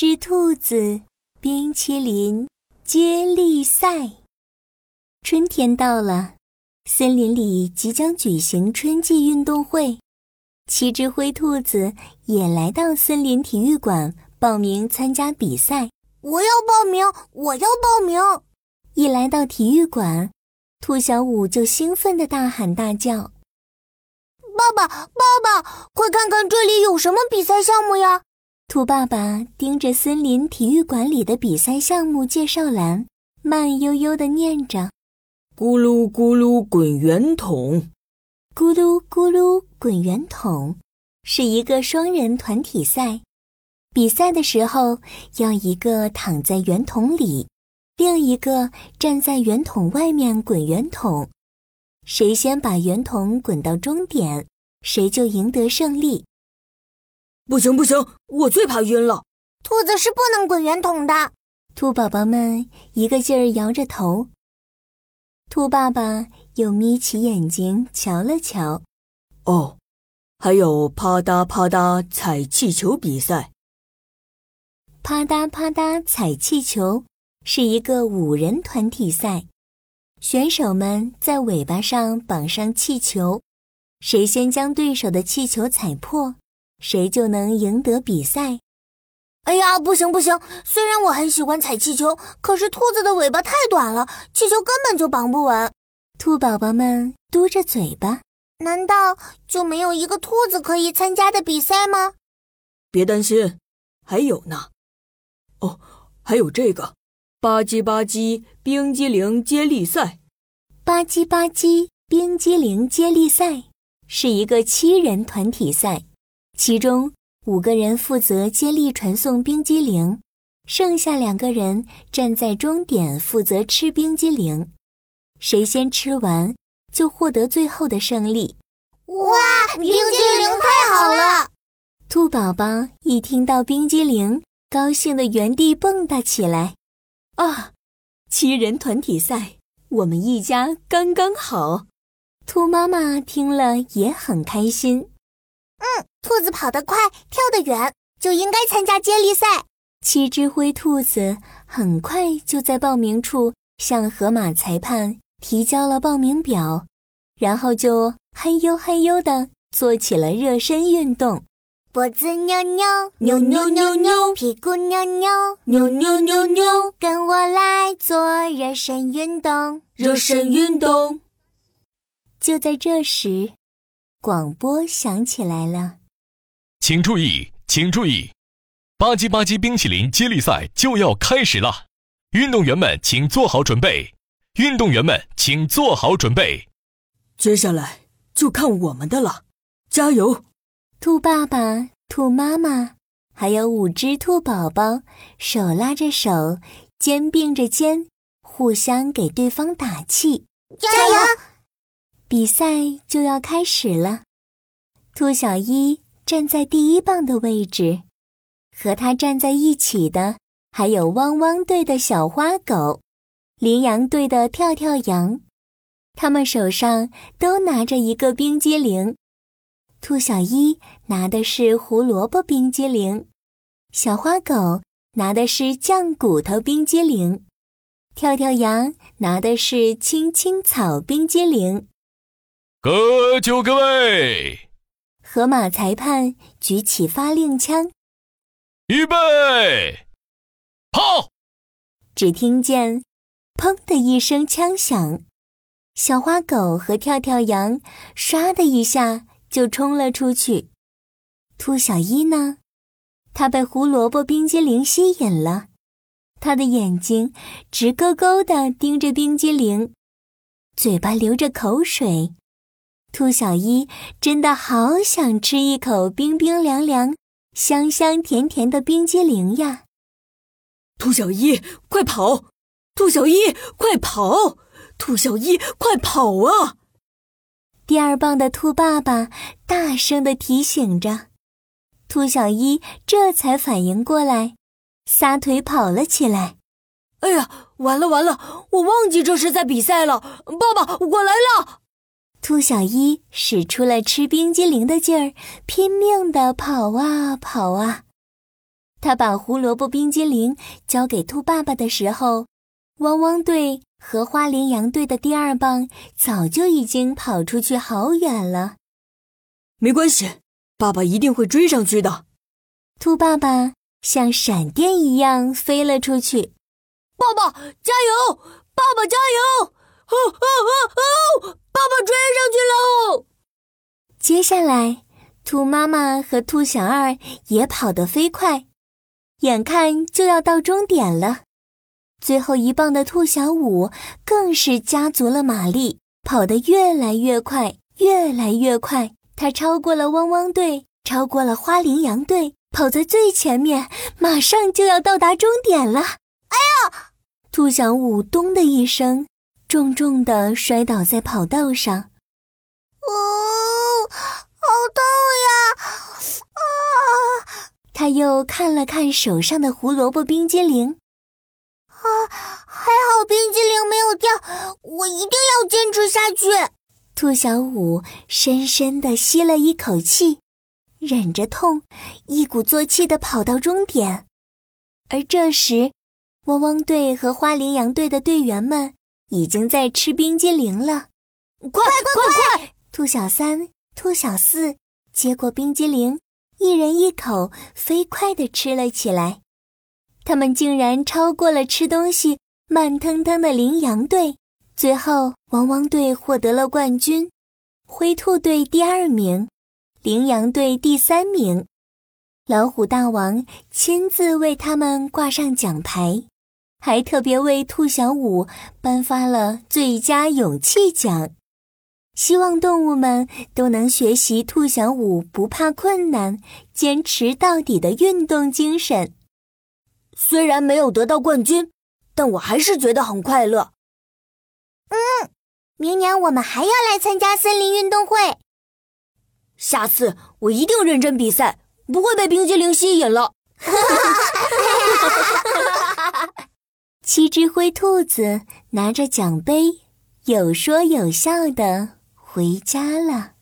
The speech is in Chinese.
只兔子冰淇淋接力赛。春天到了，森林里即将举行春季运动会。七只灰兔子也来到森林体育馆报名参加比赛。我要报名！我要报名！一来到体育馆，兔小五就兴奋地大喊大叫：“爸爸，爸爸，快看看这里有什么比赛项目呀！”兔爸爸盯着森林体育馆里的比赛项目介绍栏，慢悠悠地念着：“咕噜咕噜滚圆筒，咕噜咕噜滚圆筒，是一个双人团体赛。比赛的时候，要一个躺在圆筒里，另一个站在圆筒外面滚圆筒。谁先把圆筒滚到终点，谁就赢得胜利。”不行不行，我最怕晕了。兔子是不能滚圆筒的。兔宝宝们一个劲儿摇着头。兔爸爸又眯起眼睛瞧了瞧。哦，还有啪嗒啪嗒踩气球比赛。啪嗒啪嗒踩气球是一个五人团体赛，选手们在尾巴上绑上气球，谁先将对手的气球踩破。谁就能赢得比赛？哎呀，不行不行！虽然我很喜欢踩气球，可是兔子的尾巴太短了，气球根本就绑不稳。兔宝宝们嘟着嘴巴，难道就没有一个兔子可以参加的比赛吗？别担心，还有呢。哦，还有这个吧唧吧唧冰激凌接力赛。吧唧吧唧冰激凌接力赛是一个七人团体赛。其中五个人负责接力传送冰激凌，剩下两个人站在终点负责吃冰激凌。谁先吃完，就获得最后的胜利。哇，冰激凌太好了！兔宝宝一听到冰激凌，高兴的原地蹦跶起来。啊，七人团体赛，我们一家刚刚好。兔妈妈听了也很开心。嗯，兔子跑得快，跳得远，就应该参加接力赛。七只灰兔子很快就在报名处向河马裁判提交了报名表，然后就嘿呦嘿呦的做起了热身运动。脖子扭扭扭扭扭扭，屁股扭扭扭扭扭扭，跟我来做热身运动。热身运动。就在这时。广播响起来了，请注意，请注意，吧唧吧唧冰淇淋接力赛就要开始了，运动员们请做好准备，运动员们请做好准备，接下来就看我们的了，加油！兔爸爸、兔妈妈还有五只兔宝宝手拉着手，肩并着肩，互相给对方打气，加油！比赛就要开始了，兔小一站在第一棒的位置，和他站在一起的还有汪汪队的小花狗、羚羊队的跳跳羊，他们手上都拿着一个冰激凌。兔小一拿的是胡萝卜冰激凌，小花狗拿的是酱骨头冰激凌，跳跳羊拿的是青青草冰激凌。各就各位！河马裁判举起发令枪，预备，跑！只听见“砰”的一声枪响，小花狗和跳跳羊唰的一下就冲了出去。兔小一呢？它被胡萝卜冰激凌吸引了，它的眼睛直勾勾的盯着冰激凌，嘴巴流着口水。兔小一真的好想吃一口冰冰凉凉、香香甜甜的冰激凌呀！兔小一，快跑！兔小一，快跑！兔小一，快跑啊！第二棒的兔爸爸大声的提醒着，兔小一这才反应过来，撒腿跑了起来。哎呀，完了完了！我忘记这是在比赛了。爸爸，我来了。兔小一使出了吃冰激凌的劲儿，拼命地跑啊跑啊！他把胡萝卜冰激凌交给兔爸爸的时候，汪汪队和花羚羊队的第二棒早就已经跑出去好远了。没关系，爸爸一定会追上去的。兔爸爸像闪电一样飞了出去。爸爸加油！爸爸加油！哦哦哦哦！爸爸追上去喽！接下来，兔妈妈和兔小二也跑得飞快。眼看就要到终点了，最后一棒的兔小五更是加足了马力，跑得越来越快，越来越快。他超过了汪汪队，超过了花羚羊队，跑在最前面，马上就要到达终点了。哎呀！兔小五“咚”的一声，重重的摔倒在跑道上。哦，好痛呀！啊！他又看了看手上的胡萝卜冰激凌，啊，还好冰激凌没有掉，我一定要坚持下去。兔小五深深的吸了一口气，忍着痛，一鼓作气的跑到终点。而这时，汪汪队和花羚羊队的队员们已经在吃冰激凌了。快快快快！兔小三、兔小四接过冰激凌。一人一口，飞快地吃了起来。他们竟然超过了吃东西慢腾腾的羚羊队。最后，汪汪队获得了冠军，灰兔队第二名，羚羊队第三名。老虎大王亲自为他们挂上奖牌，还特别为兔小五颁发了最佳勇气奖。希望动物们都能学习兔小五不怕困难、坚持到底的运动精神。虽然没有得到冠军，但我还是觉得很快乐。嗯，明年我们还要来参加森林运动会。下次我一定认真比赛，不会被冰激凌吸引了。七只灰兔子拿着奖杯，有说有笑的。回家了。